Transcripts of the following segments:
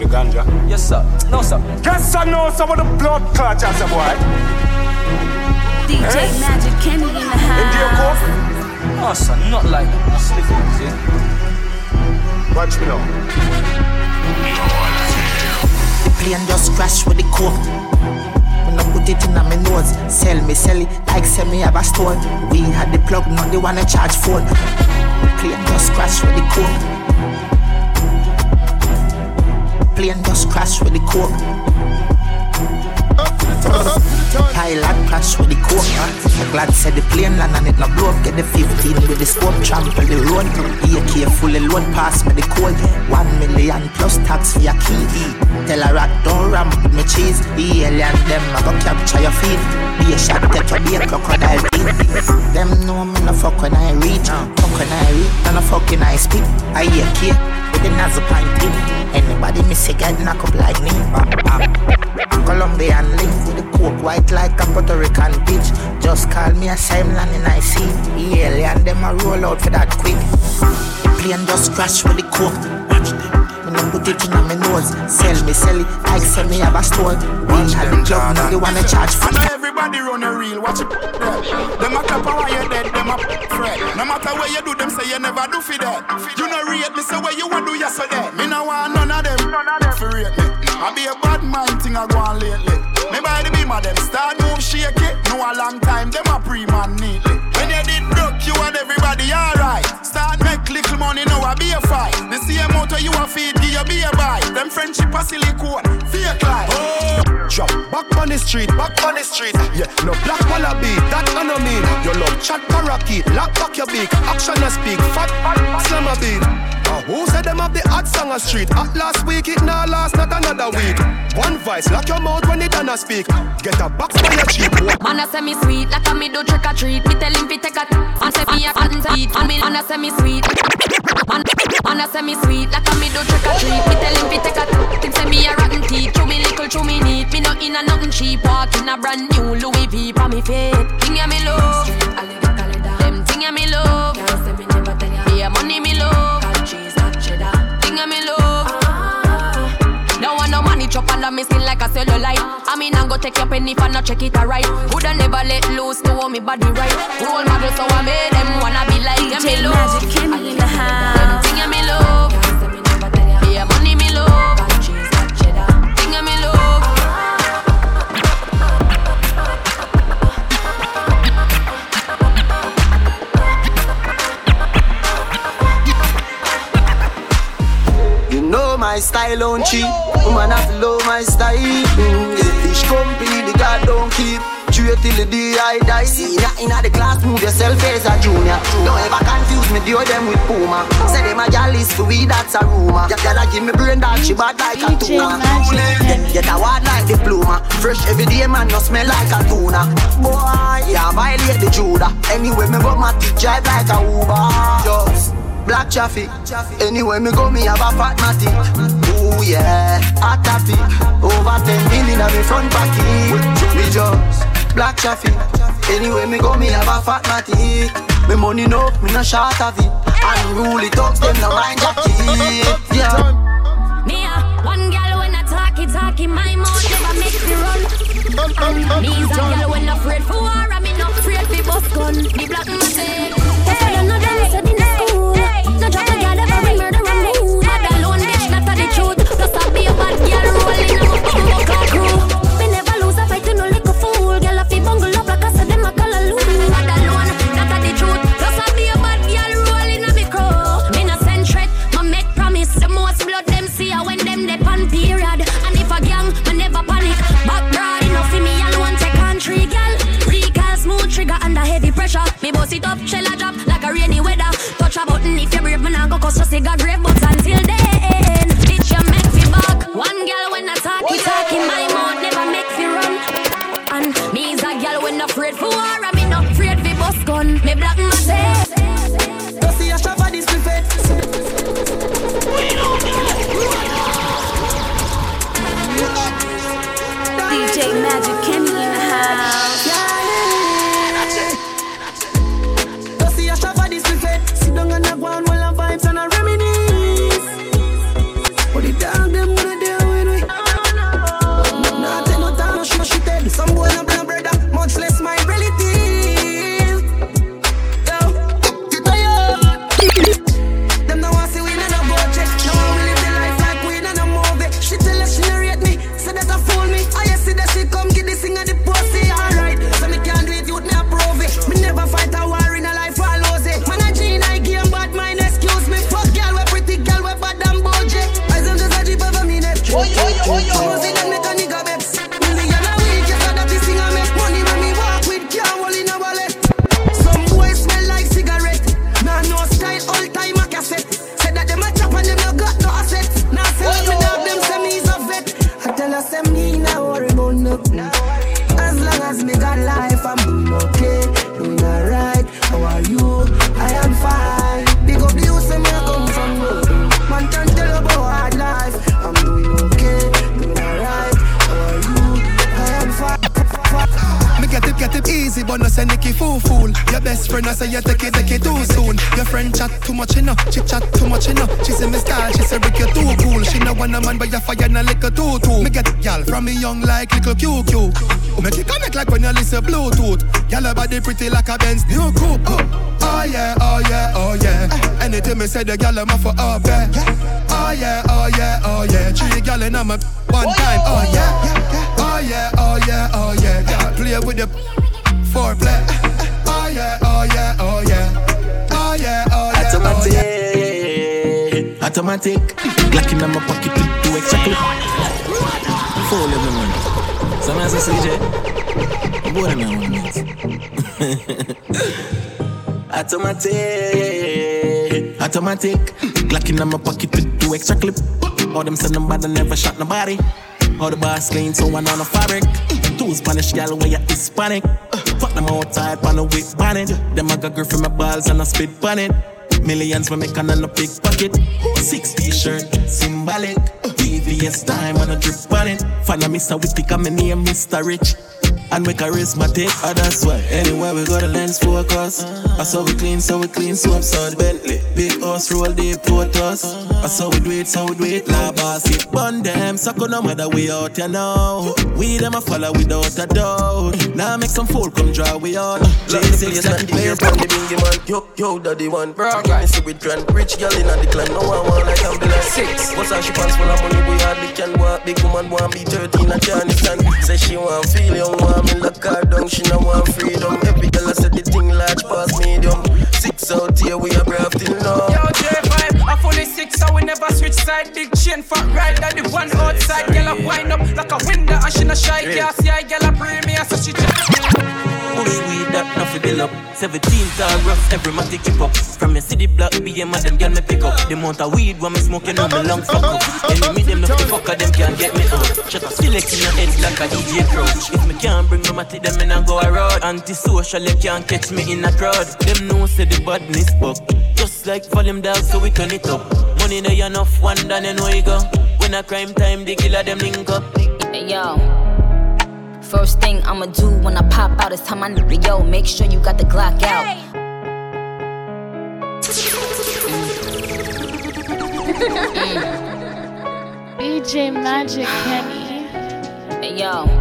you the ganja? Yes, sir. No, sir. Guess I know some of the blood clots as a boy. DJ eh? Magic Kenny in the house. In the cough? No, sir, not like slippers, yeah. Watch me now. The plane just crashed with the coke. When I put it in my nose, sell me, sell it like sell me have a store. We had the plug, not the one to charge phone. The plane just crashed with the coke. Plane just crashed with the coke. Pilot crash with the coke. The glad said the plane land and it no blow up. Get the 15 with the scope, trample the road. AK fully load pass me the code. One million plus tax for your key. Tell a rat don't ramp with me cheese. The alien them I go capture your feet. Be a shot take your be a crocodile teeth. Them know me no fuck when I reach. Fuck when I reach, and I fucking I speak. I hear key with the nozzle pointing. Anybody miss a get knock up like me. Colombian link with the coke white like a Puerto Rican bitch. Just call me a same land and I see. Alien them a roll out for that quick. Plane just crash with the coke. Watch them. Me no put it in my nose. Sell me, sell it like sell me have a store. Watch had the club, now they wanna charge for. Everybody run a reel, watch it. Them a clap while you're dead, them a fret. No matter where you do, them say you never do for that. You no rate me, say where you want to do yesterday. Me no want none of them, none of them for rate me. I be a bad mind thing I go on lately. Me by the beam of them start move shake it. No a long time, them a pre-man neatly. When you did broke, you and everybody alright. Start make little money, now I be a fight. The same motor you a feed, give you be a buy. Them friendship a silicone, fake life. Oh, drop back on the street, back on the street. Yeah, no black wallaby, that I know mean. Your love chat parakeet, lock back your beak, action a speak, fat, fat, slam a beat. Uh, who said them have the hot song a street? At last week, it now last not another week. One voice, lock your mouth when it done speak. Get a box for your cheap. Man, I say me sweet, like a me do trick or treat. Me tell him fi take a, and say me a and eat. And me, man, I say me sweet. Man, man, I say me sweet, like a me do trick or treat. Me tell him fi take a, him say me a rotten teeth. Chew me little, chew me neat. Me no in a nothing cheap. Walk in a brand new Louis V for me feet. King ya me love, them thing ya me love. I mean I go take your penny if I not check it alright. Woulda never let loose to hold me body right. Role model so I made them wanna be like DJ me love. Magic Kenny in the house. Them thing ya me love. Yeah, money me love. Thing ya me love. You know my style on cheap. Woman have to love my style. Company, the God don't keep. Straight till the day I die. See ya in the class, move yourself as a junior. Don't ever confuse me, deal them with Puma. Say them a gal is for we, that's a rumor. Ya gal give me brain that she bad like a tuna. Get, get a word like diploma. Fresh every day, man, no smell like a tuna. Boy, yeah, violate the Judah. Anyway, me go my drive like a Uber. Just black traffic. Anyway, me go, me have a fat matic. Ooh yeah, hot topic. Over 10 million of me front pocket. Me just black traffic. Anyway, me go, me have a fat matic. Me money no, me no short of it. Unruly thugs, them no mind jacket. Yeah. Me a one girl when I talk it, talk it, my mouth never make me run. And me is a girl when i afraid for war, and me not afraid for bust gun. The black man go cause grave. But Your friend chat too much, you know. She chat too much, you know. She say me style, she say Rick, you too cool. She know want a man, but you fire and a liquor too too. Me get gal, from me young like little QQ. Make it connect like when you listen Bluetooth. Her body pretty like a Benz new coupe. Oh, oh yeah, oh yeah, oh yeah. Anything me say, the gal I'm for up there. Oh yeah, oh yeah, oh yeah. Three gal in I'm a one time. Oh yeah, oh yeah, oh yeah, oh yeah. Play with the foreplay. Oh yeah, oh yeah, oh yeah. Automatic. Glock in my pocket with two extra clip. Four level man. Some as I CJ. Both of them want Automatic, automatic. Glock in my pocket with two extra clip. All them send them bad and never shot nobody. All the bars clean, so one on the fabric. Two Spanish gal where you Hispanic. Fuck them outside, pan a whip bonnet. Them I got girl from my balls and I spit bonnet. Millions we make on a big pocket. Six t-shirt, symbolic. VVS time and a drip on it. Find a Mr. Whippy, come my name Mr. Rich. And we charismatic, oh that's why. Anywhere we got a lens focus. Ah, I saw we clean, so we clean, so upside Bentley, big house, roll deep, us. I saw we do it, so we do it, la boss. It bun them, suck on no matter we out, you know. We them a follow without a doubt. Now make some fool come draw we out. J6 like the player from the bingy man. Yo, yo, daddy one. Brock, I see with grand Rich girl in the clan, no one want like I'm ambulance Six, what's her she pants full of money, we hardly can walk. Big woman want be 13, I can't understand Say she want feel young, want me lock her down, she no want freedom. Every girl I said the thing large past medium. Six out here, we are grafting now. Yo, J5, I fully six, so we never switch side. Big chain, fat ride, that the one outside. Girl, I wind up like a window, and she no shy. Can't see I girl, I premium, so she just. Up. 17 tall rough, every matic keep up. From your city block, BM and them girl me pick up. The amount of weed when me smoke, you know me long fuck up. Enemy them no fucker, them can't get me out. Shut up, select in your head like a DJ crouch. If me can't bring my matic, them and go a road. Antisocial, you can't catch me in a crowd. Them know say the badness buck. Just like volume down, so we turn it up. Money there enough, one done, know you go. When a crime time, the killer them link up. Yo. First thing I'ma do when I pop out is tell my nigga, yo, make sure you got the Glock out. DJ Magic Kenny. Hey, yo.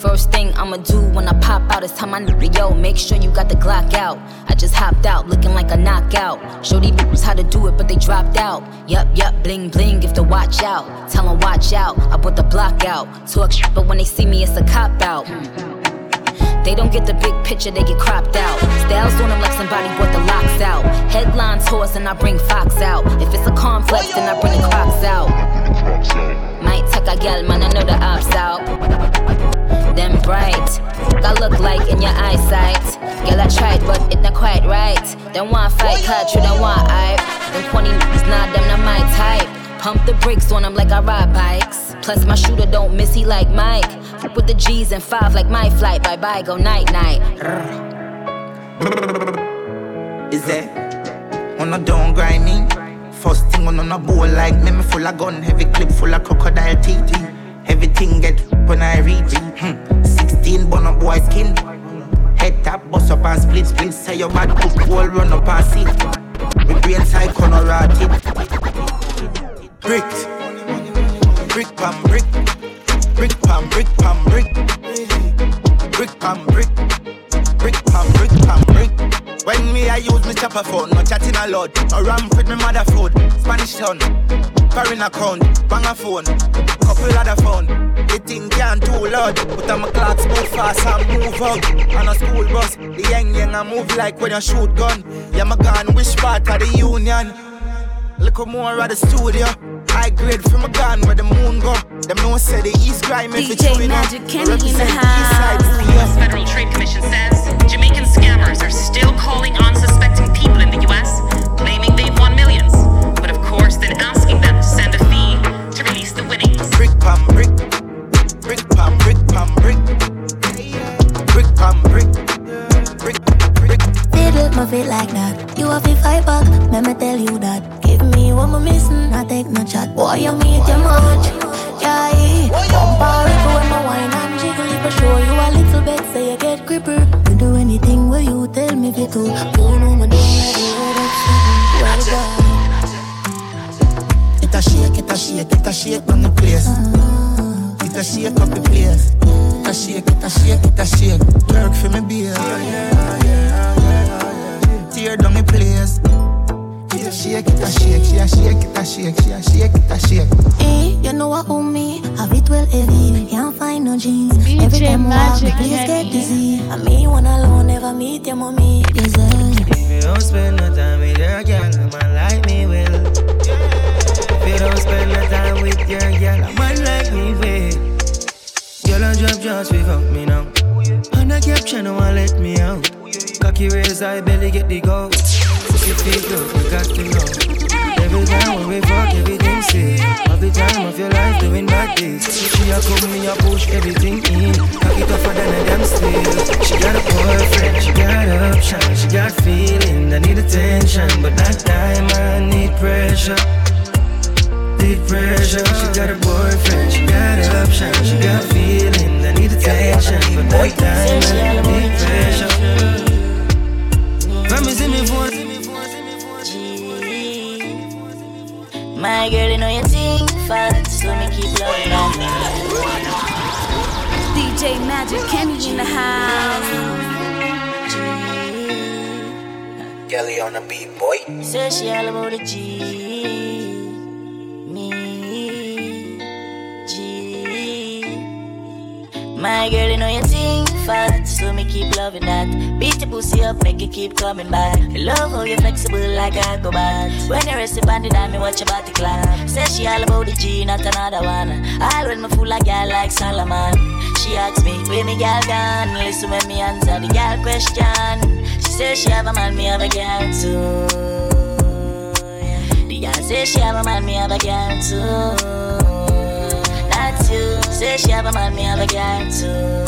First thing I'ma do when I pop out is tell my nigga, yo, make sure you got the Glock out. I just hopped out looking like a knockout. Show these bitches how to do it, but they dropped out. Yup, yup, bling bling, if to watch out. Tell them watch out, I put the block out. Talk shit, but when they see me, it's a cop out. They don't get the big picture, they get cropped out. Styles on them like somebody brought the locks out. Headlines horse and I bring Fox out. If it's a complex, then I bring the crocs out. Might take a gal, man, I know the ops out. Bright, got look like in your eyesight. Girl, I tried, but it not quite right. Them want fight, cut you, don't want hype. Them 20 niggas, nah, them not my type. Pump the brakes on them like I ride bikes. Plus, my shooter don't miss, he like Mike. Fuck with the G's and five like my flight. Bye bye, go night night. Is that on a don't grind me? First thing on on a bowl like me, me full of gun, heavy clip full of crocodile teeth. Everything get when I reach. Hmm. 16 bun up boy skin. Head tap, bust up and split split. Say your bad cook, wall run up and seat. Me brain side corner rotted. Brick, brick pam brick, brick pam brick pam brick, brick pam brick, brick pam brick pam brick. When me I use me chopper phone, no chatting a lot. No ramp with me mother food, Spanish town, foreign account, bang a phone, couple other phone. The thing can't too loud, but I'm a clocks move fast and move out. On a school bus, the young young I move like when you shoot gun. Yeah, my gun, which part of the union? Look more at the studio. High grade from a gun where the moon go. Them no say the East grime if it's DJ Magic Kenny in the house. The U.S. Federal Trade Commission says Jamaican scammers are still calling unsuspecting people in the U.S. claiming they've won millions, but of course then asking them to send a fee to release the winnings. Brick pam brick, brick pam brick pam brick, brick pam brick, brick brick. Fiddle move it like that. You have to fight back. Let me tell you that. Give me what I'm missing. I take no chat. Boy, you meet your match. Yeah, bump or ripple when my wine and jiggle. If I show you a little bit, say you get gripper. You do anything where you tell me to. You know my don't let it hurt up. Well, It a shake, it a shake, it a shake on the place. It a shake up the place. It a shake, it a shake, it a shake. Work for me, beer. Tear down the place. It a shake, it a shake, she a shake, it a shake, she a shake, it a shake. Eh, you know what own me? Have it well heavy, can't find no jeans. Every time I walk, the Magic place get Henny. dizzy. I me one alone, never meet your mommy. Yes. If you don't spend no time with your girl, a man like me will. If you don't spend no time with your girl, a man like me will. Girl, I drop just without me now. And I caption, no one let me out. Cocky raise high belly, get the go. Pussy feet look, you got to know. Every time when we fuck, everything sick. The time of your life doing bad things. She a come, me a push everything in. Cocky tougher than a damn steel. She got a boyfriend, she got option, she got feeling. I need attention, but that time I need pressure. Need pressure. She got a boyfriend, she got option, she got feeling. I need attention, but that time I need pressure. My girl, you know you think fast, so me keep loving you. DJ Magic Kenny in the house. Kelly on the beat, boy. Say she all about the G. Me. G. My girl, you know you fast, so me keep loving that. Beat your pussy up, make it keep coming back. I love how you're flexible like a go back. When you're resting on the dime, me watch your body clap. Say she all about the G, not another one. All when me fool like girl like Solomon. She asks me, where me girl gone? Listen when me answer the girl question. She says she have a man, me have a girl too. The girl say she have a man, me have a girl too. That's you. Say she have a man, me have a girl too.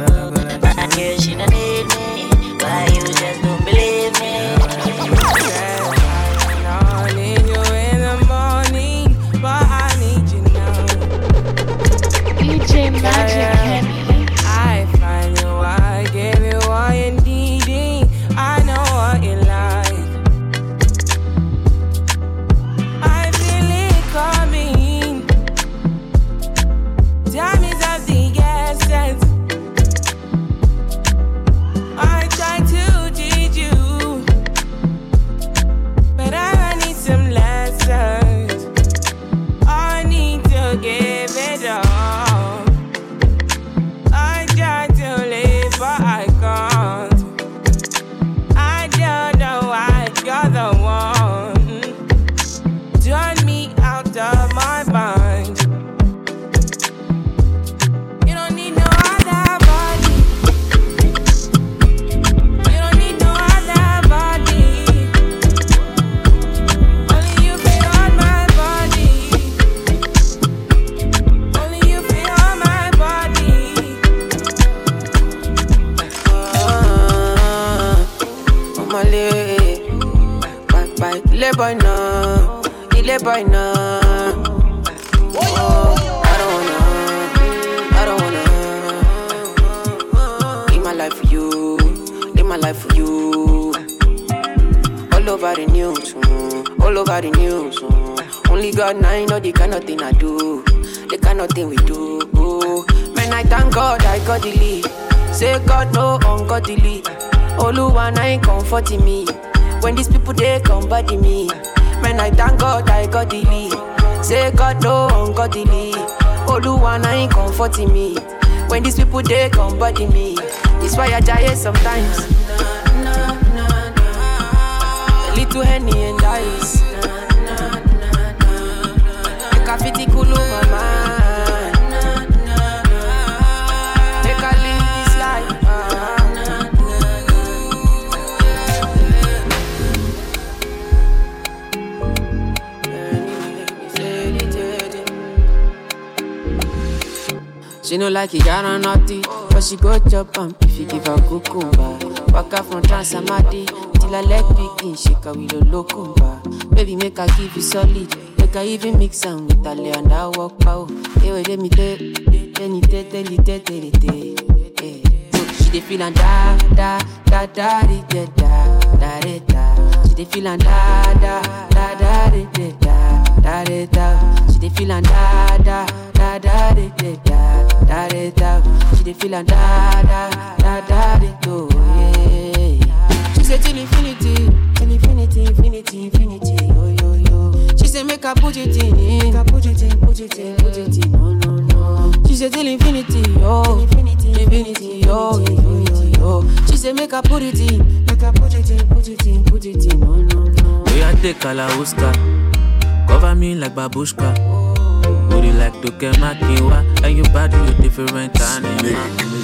Boy now, ile boy now. Oh, I don't wanna, I don't wanna. Live my life for you, live my life for you. All over the news, mm, all over the news. mm. Only God I know the kind of thing I do, the kind of thing we do. Man, I thank God I got the lead. Say God no ungodly. Oluwa na comforting me. When these people they come body me. Man, I thank God I got the lead. Say God no ungodly. Oluwa na ain't comforting me. When these people they come body me. It's why I die sometimes. A little henny and ice. A fitty cool She no like it, got on naughty, but she go chop am if you give her cucumber. Waka from Transamadi till her leg begin shake her with a locumba. Baby, make her give you solid, make her even mix am with her lay and I walk pow. Hey, wait, let me tell, me tell, me tell, tell tell. Hey. She dey feel and da da da da da da da da da. She dey feel and da da da da da da da da. She dey feel and da da da da di, da da da da. She dey feel and da da da da di, do yeah. She say till infinity, till infinity, infinity, infinity, yo yo yo. She say make her put it in, eh. make her put it in, put it in, put it in, no no no. She say till infinity, yo, infinity, infinity, yo, infinity, yo. She say make her put it in, make her put it in, put it in, put it in, no no no. We are take Kalauska, cover me like babushka. Booty like Duke Makiwa, and you body you different animal.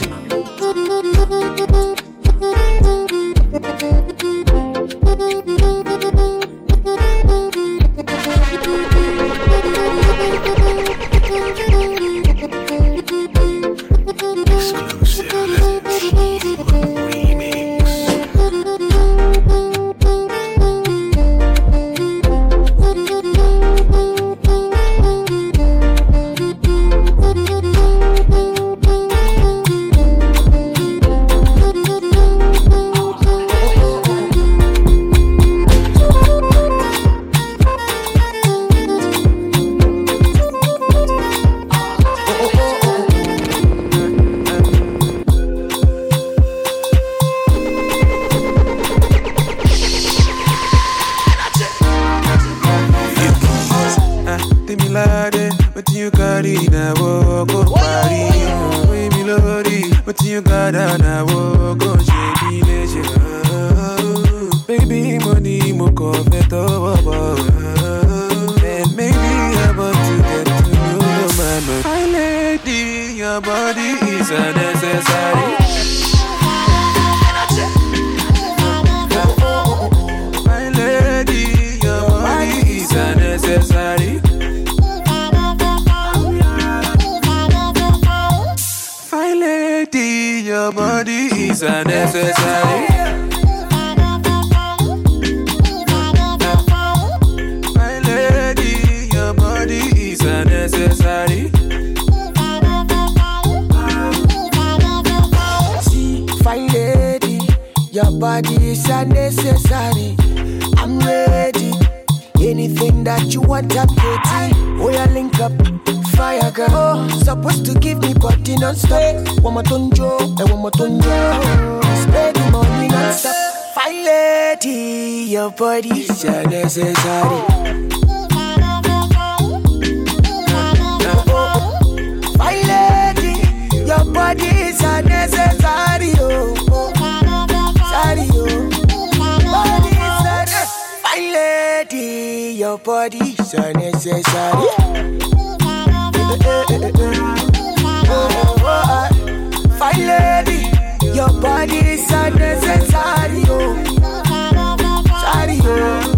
Timilade, but you got it now, oh, go party. We me lodi, but you got it your body is a necessary. My lady, your body is a necessary. See, fine lady, your body is unnecessary. I'm ready. Anything that you want, I'm ready. Yeah, link up. Fire girl, supposed to give me body non-stop. One more tonjo, and one more tonjo. Spend the money non-stop. Fine lady, your body is unnecessary. Fine lady, your body is unnecessary. Oh, sorry, oh. Body is unnecessary. Fine lady, your body is unnecessary. Fine lady, your body is unnecessary. Oh. Sorry, oh.